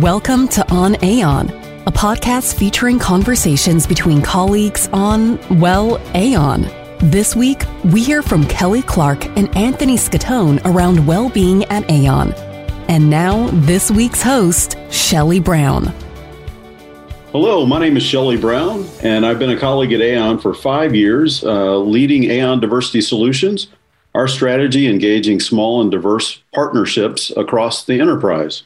Welcome to On Aon, a podcast featuring conversations between colleagues on, well, Aon. This week, we hear from Kelly Clark and Anthony Scatone around well being at Aon. And now, this week's host, Shelley Brown. Hello, my name is Shelley Brown, and I've been a colleague at Aon for five years, uh, leading Aon Diversity Solutions, our strategy engaging small and diverse partnerships across the enterprise.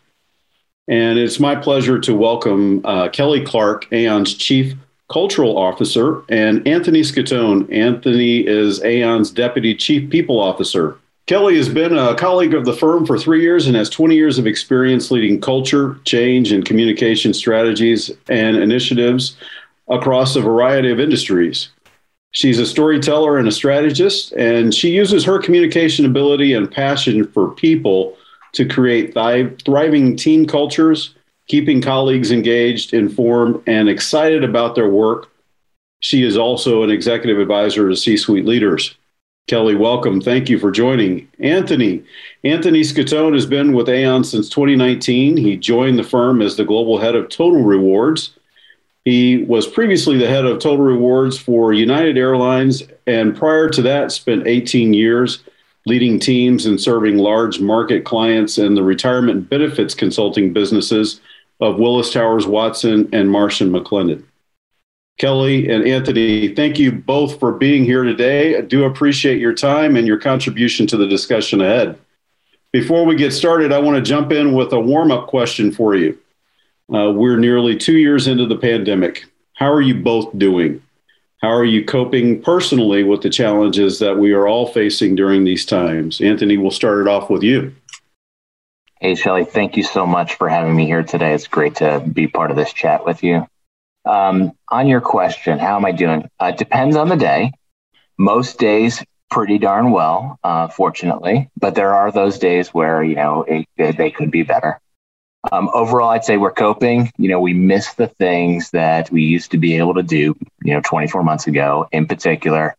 And it's my pleasure to welcome uh, Kelly Clark, Aon's Chief Cultural Officer, and Anthony Scatone. Anthony is Aon's Deputy Chief People Officer. Kelly has been a colleague of the firm for three years and has 20 years of experience leading culture, change, and communication strategies and initiatives across a variety of industries. She's a storyteller and a strategist, and she uses her communication ability and passion for people to create thriving team cultures, keeping colleagues engaged, informed, and excited about their work. She is also an executive advisor to C suite leaders. Kelly, welcome. Thank you for joining. Anthony. Anthony Scatone has been with Aon since 2019. He joined the firm as the global head of Total Rewards. He was previously the head of Total Rewards for United Airlines, and prior to that, spent 18 years leading teams and serving large market clients in the retirement benefits consulting businesses of Willis Towers Watson and Marsh and McLennan. Kelly and Anthony, thank you both for being here today. I do appreciate your time and your contribution to the discussion ahead. Before we get started, I want to jump in with a warm up question for you. Uh, we're nearly two years into the pandemic. How are you both doing? How are you coping personally with the challenges that we are all facing during these times? Anthony, we'll start it off with you. Hey, Shelly, thank you so much for having me here today. It's great to be part of this chat with you. Um, on your question, how am I doing? Uh, depends on the day. Most days, pretty darn well, uh, fortunately, but there are those days where you know it, they could be better. Um, overall, I'd say we're coping. You know, we miss the things that we used to be able to do. You know, 24 months ago, in particular,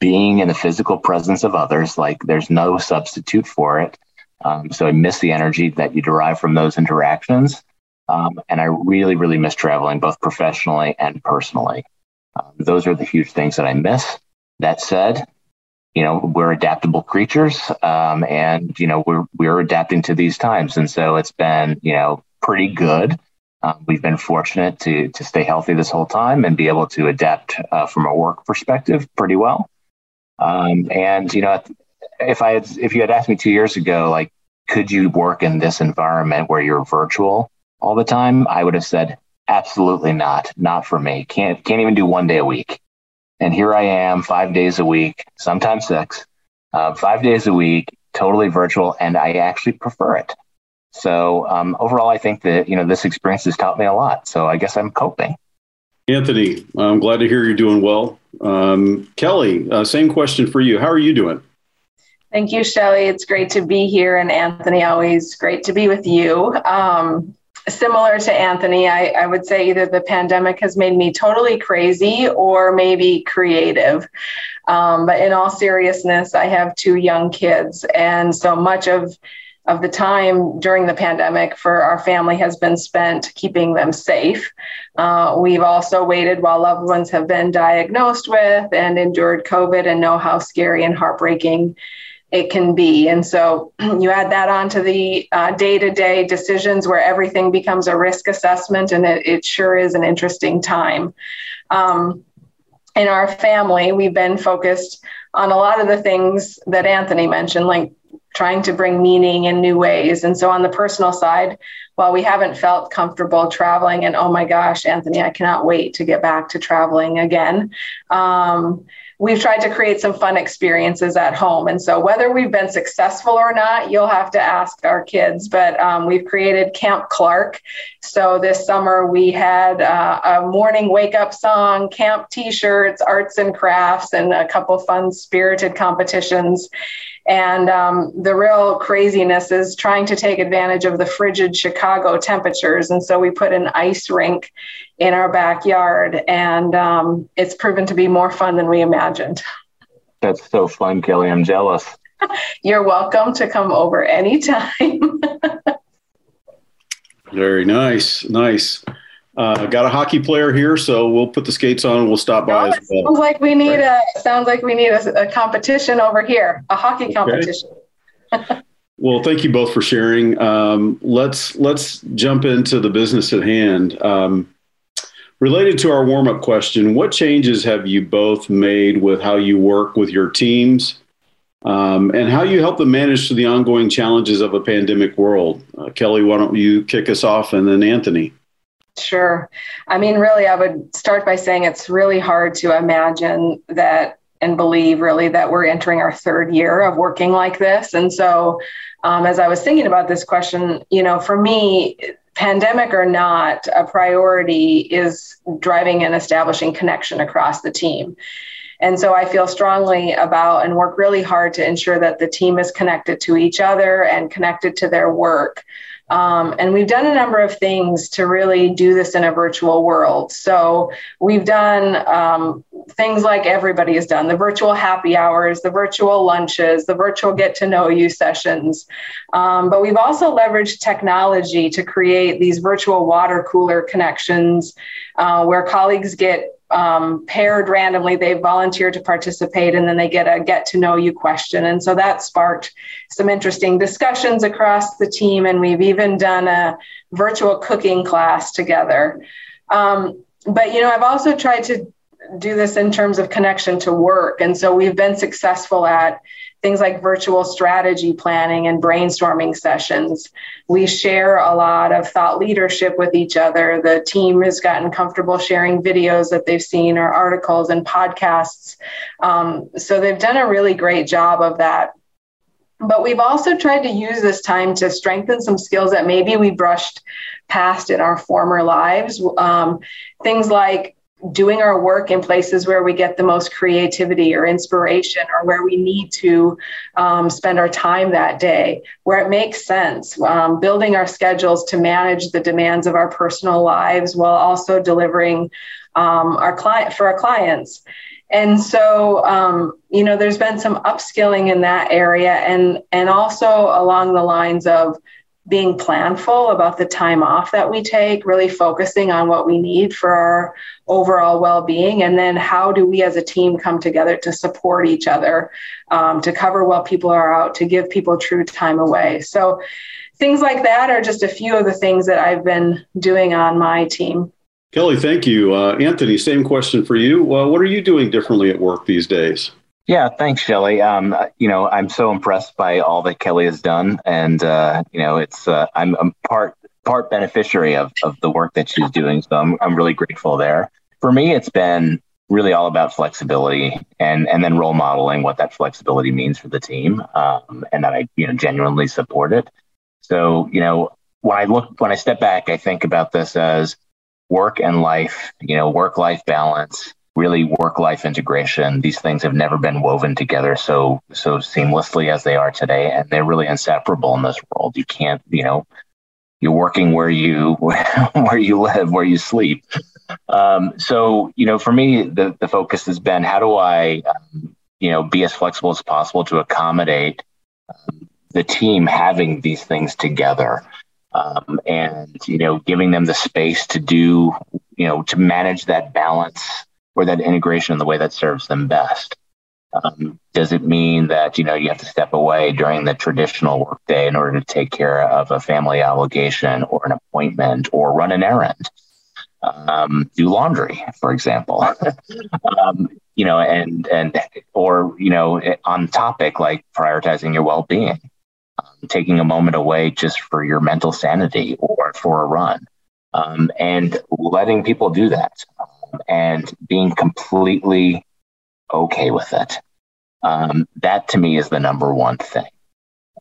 being in the physical presence of others. Like, there's no substitute for it. Um, so I miss the energy that you derive from those interactions. Um, and I really, really miss traveling both professionally and personally. Um, those are the huge things that I miss. That said, you know, we're adaptable creatures, um, and you know, we're we're adapting to these times, and so it's been you know pretty good. Um, we've been fortunate to to stay healthy this whole time and be able to adapt uh, from a work perspective pretty well. Um, and you know, if I had if you had asked me two years ago, like, could you work in this environment where you're virtual? all the time, I would have said, absolutely not, not for me. Can't can't even do one day a week. And here I am, five days a week, sometimes six, uh, five days a week, totally virtual, and I actually prefer it. So um, overall, I think that you know this experience has taught me a lot. So I guess I'm coping. Anthony, I'm glad to hear you're doing well. Um, Kelly, uh, same question for you. How are you doing? Thank you, Shelly. It's great to be here, and Anthony, always great to be with you. Um, similar to Anthony, I, I, would say either the pandemic has made me totally crazy or maybe creative. Um, but in all seriousness, I have two young kids. And so much of of the time during the pandemic for our family has been spent keeping them safe. Uh, we've also waited while loved ones have been diagnosed with and endured COVID and know how scary and heartbreaking it can be. And so you add that on to the day to day decisions where everything becomes a risk assessment, and it, it sure is an interesting time. Um, in our family, we've been focused on a lot of the things that Anthony mentioned, like trying to bring meaning in new ways. And so on the personal side, while we haven't felt comfortable traveling, and oh my gosh, Anthony, I cannot wait to get back to traveling again. Um, we've tried to create some fun experiences at home. And so, whether we've been successful or not, you'll have to ask our kids. But um, we've created Camp Clark. So, this summer we had uh, a morning wake up song, camp t shirts, arts and crafts, and a couple fun spirited competitions. And um, the real craziness is trying to take advantage of the frigid Chicago temperatures. And so we put an ice rink in our backyard, and um, it's proven to be more fun than we imagined. That's so fun, Kelly. I'm jealous. You're welcome to come over anytime. Very nice, nice. Uh, got a hockey player here, so we'll put the skates on and we'll stop by oh, as well. Sounds like we need right. a sounds like we need a, a, competition over here, a hockey competition. Okay. well, thank you both for sharing. Um, let's let's jump into the business at hand. Um, related to our warm up question, what changes have you both made with how you work with your teams? Um, and how you help them manage through the ongoing challenges of a pandemic world. Uh, Kelly, why don't you kick us off and then Anthony? Sure. I mean, really, I would start by saying it's really hard to imagine that and believe really that we're entering our third year of working like this. And so, um, as I was thinking about this question, you know, for me, pandemic or not, a priority is driving and establishing connection across the team. And so I feel strongly about and work really hard to ensure that the team is connected to each other and connected to their work. Um, and we've done a number of things to really do this in a virtual world. So we've done um, things like everybody has done the virtual happy hours, the virtual lunches, the virtual get to know you sessions. Um, but we've also leveraged technology to create these virtual water cooler connections uh, where colleagues get um, paired randomly. They volunteer to participate and then they get a get to know you question. And so that sparked some interesting discussions across the team. And we've even done a virtual cooking class together. Um, but, you know, I've also tried to do this in terms of connection to work. And so we've been successful at things like virtual strategy planning and brainstorming sessions. We share a lot of thought leadership with each other. The team has gotten comfortable sharing videos that they've seen or articles and podcasts. Um, so they've done a really great job of that. But we've also tried to use this time to strengthen some skills that maybe we brushed past in our former lives. Um, things like doing our work in places where we get the most creativity or inspiration or where we need to um, spend our time that day where it makes sense um, building our schedules to manage the demands of our personal lives while also delivering um, our client for our clients. And so um, you know there's been some upskilling in that area and and also along the lines of being planful about the time off that we take, really focusing on what we need for our overall well being, and then how do we as a team come together to support each other, um, to cover while people are out, to give people true time away. So, things like that are just a few of the things that I've been doing on my team. Kelly, thank you. Uh, Anthony, same question for you. Well, what are you doing differently at work these days? Yeah, thanks, Shelly. Um, you know, I'm so impressed by all that Kelly has done, and uh, you know, it's uh, I'm, I'm part part beneficiary of of the work that she's doing. So I'm I'm really grateful there. For me, it's been really all about flexibility and and then role modeling what that flexibility means for the team, um, and that I you know genuinely support it. So you know, when I look when I step back, I think about this as work and life. You know, work life balance really work life integration. These things have never been woven together so so seamlessly as they are today, and they're really inseparable in this world. You can't, you know, you're working where you where you live, where you sleep. Um, so you know, for me, the the focus has been how do I, um, you know, be as flexible as possible to accommodate um, the team having these things together. Um, and you know giving them the space to do you know to manage that balance or that integration in the way that serves them best. Um, does it mean that you know you have to step away during the traditional workday in order to take care of a family obligation or an appointment or run an errand, um, do laundry, for example? um, you know, and and or you know, on topic like prioritizing your well-being, um, taking a moment away just for your mental sanity or for a run, um, and letting people do that and being completely okay with it. Um, that to me is the number one thing.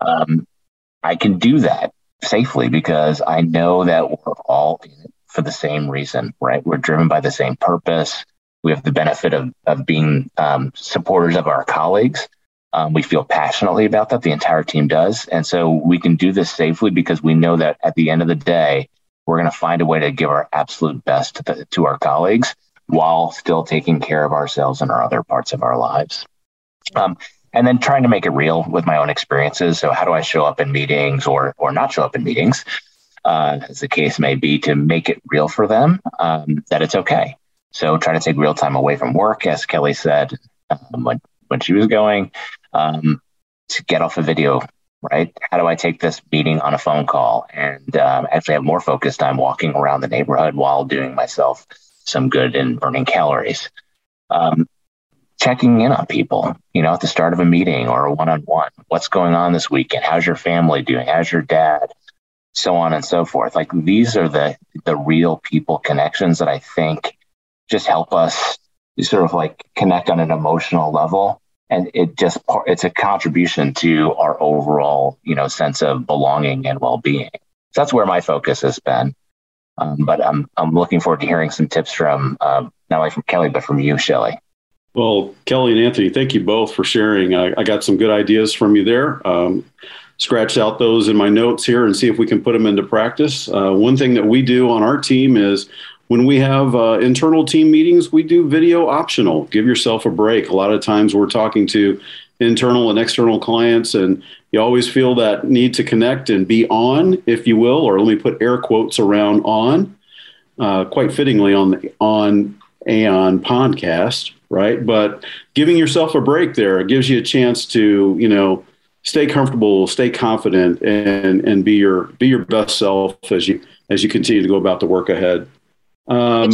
Um, I can do that safely because I know that we're all for the same reason, right? We're driven by the same purpose. We have the benefit of, of being um, supporters of our colleagues. Um, we feel passionately about that. The entire team does. And so we can do this safely because we know that at the end of the day, we're going to find a way to give our absolute best to, the, to our colleagues while still taking care of ourselves and our other parts of our lives. Um, and then trying to make it real with my own experiences. So how do I show up in meetings or or not show up in meetings? uh, as the case may be, to make it real for them um, that it's okay. So try to take real time away from work, as Kelly said um, when, when she was going, um, to get off a video, right? How do I take this meeting on a phone call and um, actually have more focus time walking around the neighborhood while doing myself some good and burning calories? Um, checking in on people, you know, at the start of a meeting or a one on one. What's going on this weekend? How's your family doing? How's your dad? So on and so forth. Like these are the the real people connections that I think just help us sort of like connect on an emotional level. And it just it's a contribution to our overall, you know, sense of belonging and well being. So that's where my focus has been. Um, but I'm I'm looking forward to hearing some tips from um, not only from Kelly but from you, Shelly. Well, Kelly and Anthony, thank you both for sharing. I, I got some good ideas from you there. Um, scratch out those in my notes here and see if we can put them into practice. Uh, one thing that we do on our team is when we have uh, internal team meetings, we do video optional. Give yourself a break. A lot of times we're talking to internal and external clients, and you always feel that need to connect and be on, if you will, or let me put air quotes around on, uh, quite fittingly on the on Aon podcast right? But giving yourself a break there gives you a chance to, you know, stay comfortable, stay confident, and and be your be your best self as you as you continue to go about the work ahead. Um,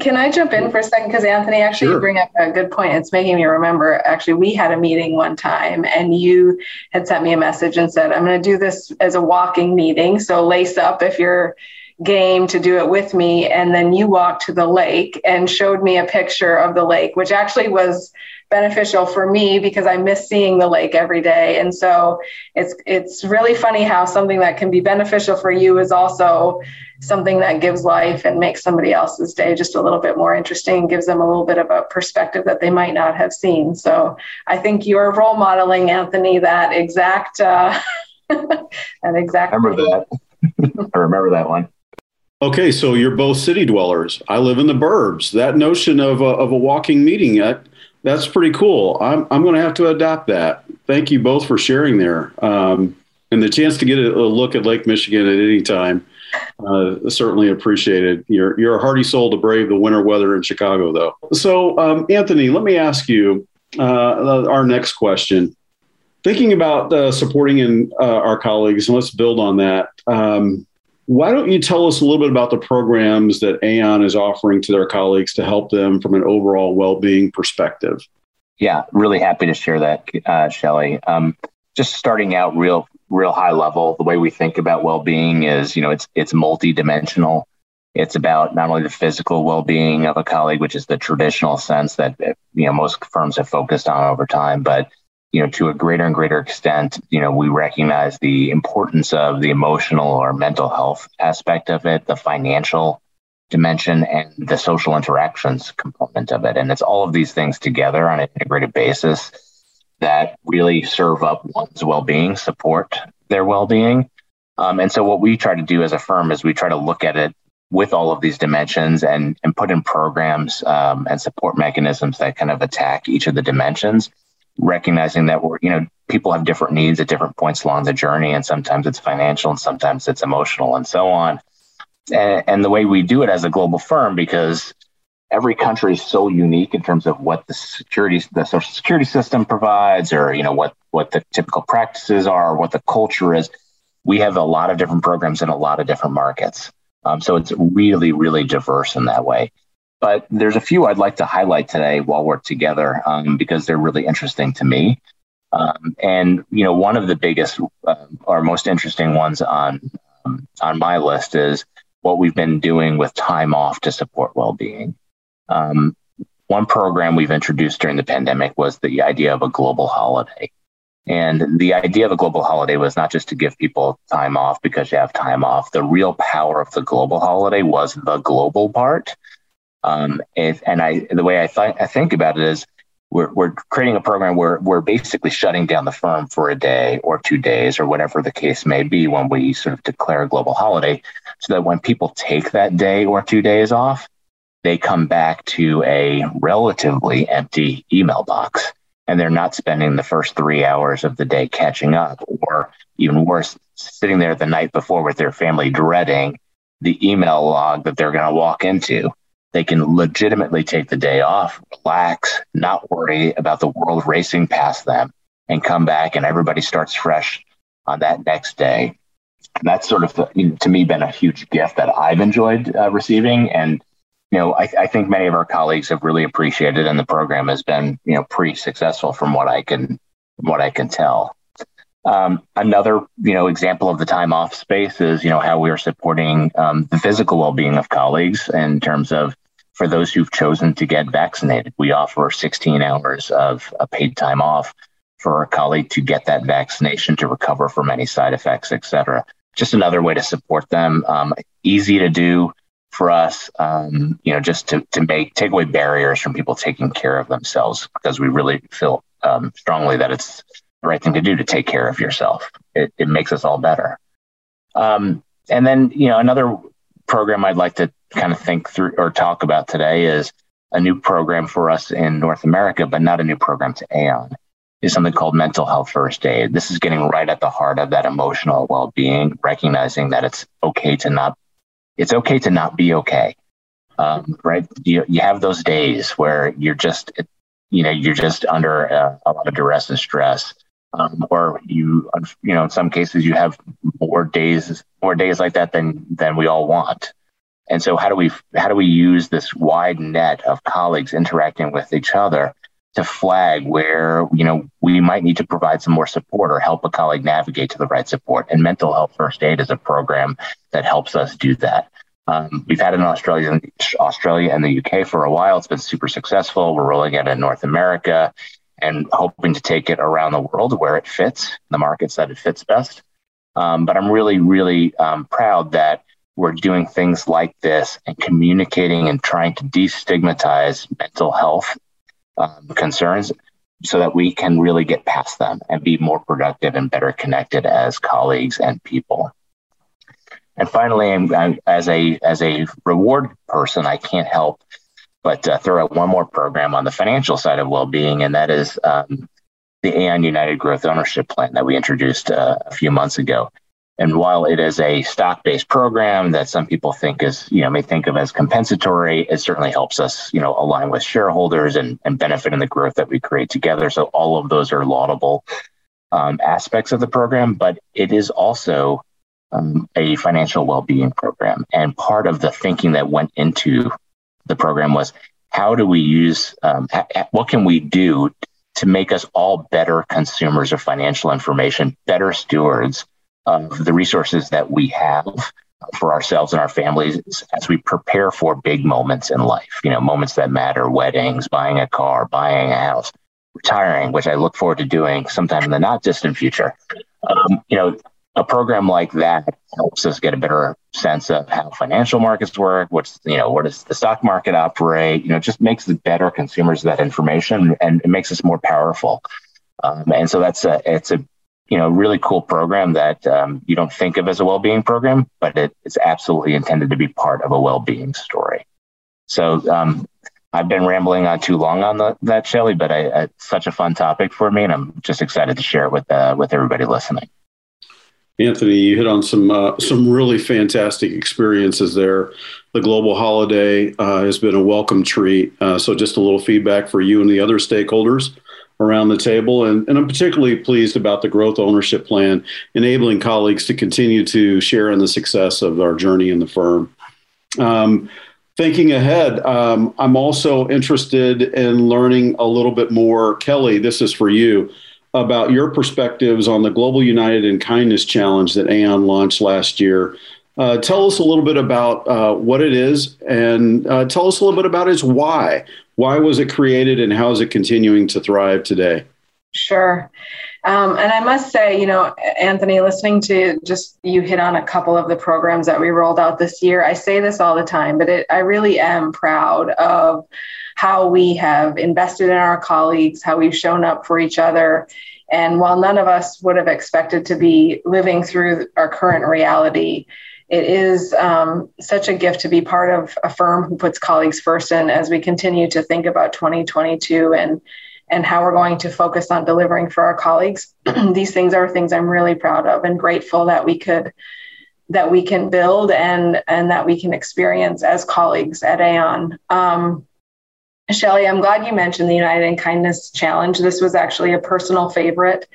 can I jump in for a second? Because Anthony, actually, sure. you bring up a good point. It's making me remember. Actually, we had a meeting one time, and you had sent me a message and said, "I'm going to do this as a walking meeting. So lace up if you're." game to do it with me. And then you walked to the lake and showed me a picture of the lake, which actually was beneficial for me because I miss seeing the lake every day. And so it's it's really funny how something that can be beneficial for you is also something that gives life and makes somebody else's day just a little bit more interesting, gives them a little bit of a perspective that they might not have seen. So I think you're role modeling, Anthony, that exact uh, that exact. I remember that. I remember that one. Okay, so you're both city dwellers. I live in the burbs. That notion of a, of a walking meeting, that, that's pretty cool. I'm, I'm going to have to adopt that. Thank you both for sharing there. Um, and the chance to get a, a, look at Lake Michigan at any time, uh, certainly appreciated. You're, you're a hardy soul to brave the winter weather in Chicago, though. So, um, Anthony, let me ask you uh, our next question. Thinking about uh, supporting in, uh, our colleagues, and let's build on that. Um, why don't you tell us a little bit about the programs that Aon is offering to their colleagues to help them from an overall well-being perspective? Yeah, really happy to share that, uh, Shelly. Um, just starting out real, real high level, the way we think about well-being is, you know, it's it's multidimensional. It's about not only the physical well-being of a colleague, which is the traditional sense that you know most firms have focused on over time, but you know, to a greater and greater extent, you know, we recognize the importance of the emotional or mental health aspect of it, the financial dimension, and the social interactions component of it. And it's all of these things together on an integrated basis that really serve up one's well being, support their well being. Um, and so, what we try to do as a firm is we try to look at it with all of these dimensions and, and put in programs um, and support mechanisms that kind of attack each of the dimensions recognizing that we're, you know, people have different needs at different points along the journey. And sometimes it's financial and sometimes it's emotional and so on. And, and the way we do it as a global firm, because every country is so unique in terms of what the security, the social security system provides, or, you know, what, what the typical practices are, what the culture is. We have a lot of different programs in a lot of different markets. Um, so it's really, really diverse in that way. But there's a few I'd like to highlight today while we're together um, because they're really interesting to me. Um, and you know, one of the biggest uh, or most interesting ones on um, on my list is what we've been doing with time off to support well-being. Um, one program we've introduced during the pandemic was the idea of a global holiday. And the idea of a global holiday was not just to give people time off because you have time off. The real power of the global holiday was the global part. Um, if, and I, the way I, th- I think about it is we're, we're creating a program where we're basically shutting down the firm for a day or two days or whatever the case may be when we sort of declare a global holiday so that when people take that day or two days off, they come back to a relatively empty email box and they're not spending the first three hours of the day catching up, or even worse, sitting there the night before with their family dreading the email log that they're going to walk into. They can legitimately take the day off, relax, not worry about the world racing past them, and come back, and everybody starts fresh on that next day. And that's sort of, to me, been a huge gift that I've enjoyed uh, receiving. And you know, I, I, think many of our colleagues have really appreciated, and the program has been, you know, pretty successful from what I can, what I can tell. Um, another, you know, example of the time off space is, you know, how we are supporting um, the physical well-being of colleagues in terms of for those who've chosen to get vaccinated. We offer 16 hours of paid time off for a colleague to get that vaccination to recover from any side effects, et cetera. Just another way to support them. Um, easy to do for us, um, you know, just to, to make take away barriers from people taking care of themselves because we really feel um, strongly that it's the right thing to do to take care of yourself. It, it makes us all better. Um, and then, you know, another program I'd like to kind of think through or talk about today is a new program for us in North America, but not a new program to Aon. Is something called mental health first aid. This is getting right at the heart of that emotional well being, recognizing that it's okay to not it's okay to not be okay. Um, right? You, you have those days where you're just, you know, you're just under a, a lot of duress and stress. Um, or you, you know, in some cases you have more days, more days like that than, than we all want. And so how do we, how do we use this wide net of colleagues interacting with each other to flag where, you know, we might need to provide some more support or help a colleague navigate to the right support. And mental health first aid is a program that helps us do that. Um, we've had it in Australia, Australia and the UK for a while. It's been super successful. We're rolling it in North America and hoping to take it around the world where it fits, the markets that it fits best. Um, but I'm really, really um, proud that we're doing things like this and communicating and trying to destigmatize mental health um, concerns so that we can really get past them and be more productive and better connected as colleagues and people. And finally, I'm, as a as a reward person, I can't help but uh, throw out one more program on the financial side of well-being, and that is um, the Aon United Growth Ownership Plan that we introduced uh, a few months ago. And while it is a stock-based program that some people think is, you know, may think of as compensatory, it certainly helps us, you know, align with shareholders and, and benefit in the growth that we create together. So all of those are laudable um, aspects of the program, but it is also um, a financial well-being program. And part of the thinking that went into the program was how do we use, um, ha- what can we do to make us all better consumers of financial information, better stewards of the resources that we have for ourselves and our families as we prepare for big moments in life, you know, moments that matter, weddings, buying a car, buying a house, retiring, which I look forward to doing sometime in the not distant future. Um, you know, a program like that helps us get a better sense of how financial markets work, what's, you know, what does the stock market operate, you know, just makes us better consumers of that information and it makes us more powerful. Um, and so that's a, it's a you know, really cool program that um, you don't think of as a well-being program, but it, it's absolutely intended to be part of a well-being story. So um, I've been rambling on too long on the, that, Shelly, but I, it's such a fun topic for me, and I'm just excited to share it with uh, with everybody listening. Anthony, you hit on some uh, some really fantastic experiences there. The global holiday uh, has been a welcome treat. Uh, so, just a little feedback for you and the other stakeholders around the table. And, and I'm particularly pleased about the growth ownership plan, enabling colleagues to continue to share in the success of our journey in the firm. Um, thinking ahead, um, I'm also interested in learning a little bit more. Kelly, this is for you about your perspectives on the Global United in Kindness Challenge that Aon launched last year. Uh, tell us a little bit about uh, what it is and uh, tell us a little bit about its why. Why was it created and how is it continuing to thrive today? Sure. Um, and I must say, you know, Anthony, listening to just you hit on a couple of the programs that we rolled out this year. I say this all the time, but it, I really am proud of how we have invested in our colleagues, how we've shown up for each other. And while none of us would have expected to be living through our current reality, it is um, such a gift to be part of a firm who puts colleagues first and as we continue to think about 2022 and and how we're going to focus on delivering for our colleagues. These things are things I'm really proud of and grateful that we could that we can build and and that we can experience as colleagues at Aon. Um, Shelly, I'm glad you mentioned the United in Kindness Challenge. This was actually a personal favorite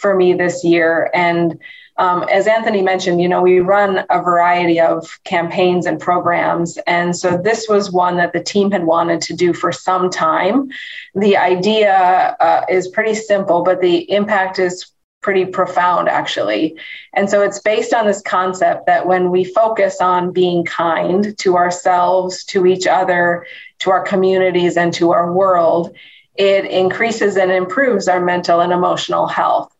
for me this year. And um, as Anthony mentioned, you know, we run a variety of campaigns and programs. And so this was one that the team had wanted to do for some time. The idea uh, is pretty simple, but the impact is pretty profound, actually. And so it's based on this concept that when we focus on being kind to ourselves, to each other, to our communities, and to our world, it increases and improves our mental and emotional health.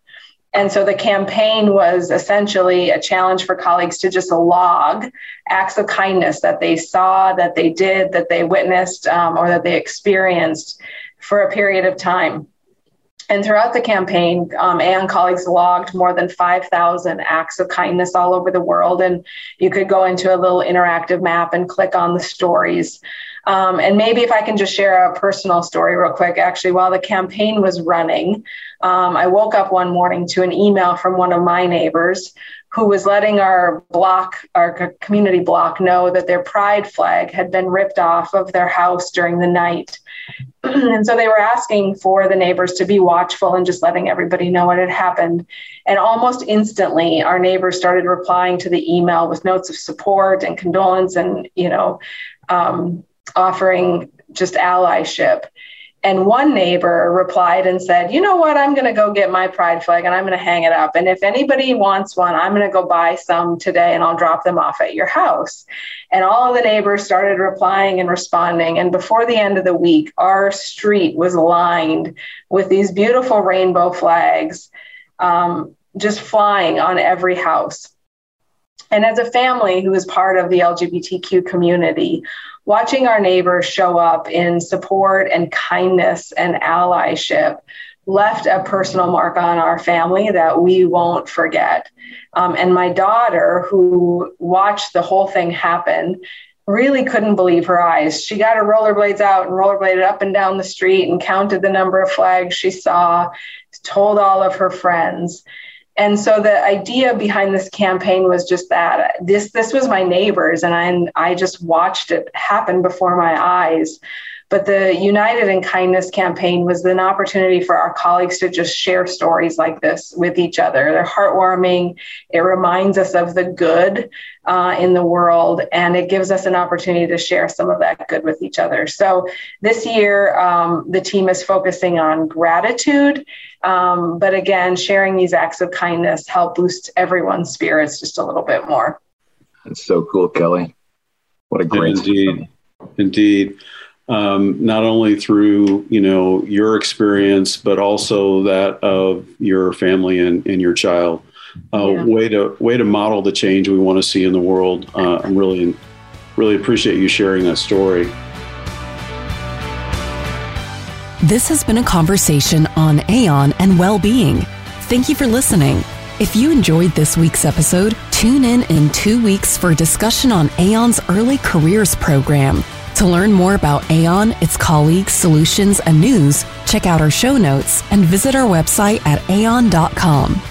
And so the campaign was essentially a challenge for colleagues to just log acts of kindness that they saw, that they did, that they witnessed, um, or that they experienced for a period of time. And throughout the campaign, um, Aon colleagues logged more than 5,000 acts of kindness all over the world. And you could go into a little interactive map and click on the stories. Um, and maybe if I can just share a personal story real quick. Actually, while the campaign was running, um, I woke up one morning to an email from one of my neighbors who was letting our block, our community block, know that their pride flag had been ripped off of their house during the night. and so they were asking for the neighbors to be watchful and just letting everybody know what had happened. And almost instantly, our neighbors started replying to the email with notes of support and condolence and, you know, um, offering just allyship. And one neighbor replied and said, You know what? I'm going to go get my pride flag and I'm going to hang it up. And if anybody wants one, I'm going to go buy some today and I'll drop them off at your house. And all of the neighbors started replying and responding. And before the end of the week, our street was lined with these beautiful rainbow flags um, just flying on every house. And as a family who is part of the LGBTQ community, watching our neighbors show up in support and kindness and allyship left a personal mark on our family that we won't forget. Um, and my daughter, who watched the whole thing happen, really couldn't believe her eyes. She got her rollerblades out and rollerbladed up and down the street and counted the number of flags she saw, told all of her friends and so the idea behind this campaign was just that this this was my neighbors and I I just watched it happen before my eyes but the United in Kindness campaign was an opportunity for our colleagues to just share stories like this with each other. They're heartwarming. It reminds us of the good uh, in the world, and it gives us an opportunity to share some of that good with each other. So this year, um, the team is focusing on gratitude. Um, but again, sharing these acts of kindness help boost everyone's spirits just a little bit more. That's so cool, Kelly. What a great indeed, indeed um, not only through you know your experience, but also that of your family and, and your child. Uh, yeah. Way to way to model the change we want to see in the world. Uh, I'm really really appreciate you sharing that story. This has been a conversation on Aon and well-being. Thank you for listening. If you enjoyed this week's episode, tune in in two weeks for a discussion on Aon's early careers program. To learn more about Aon, its colleagues, solutions, and news, check out our show notes and visit our website at aon.com.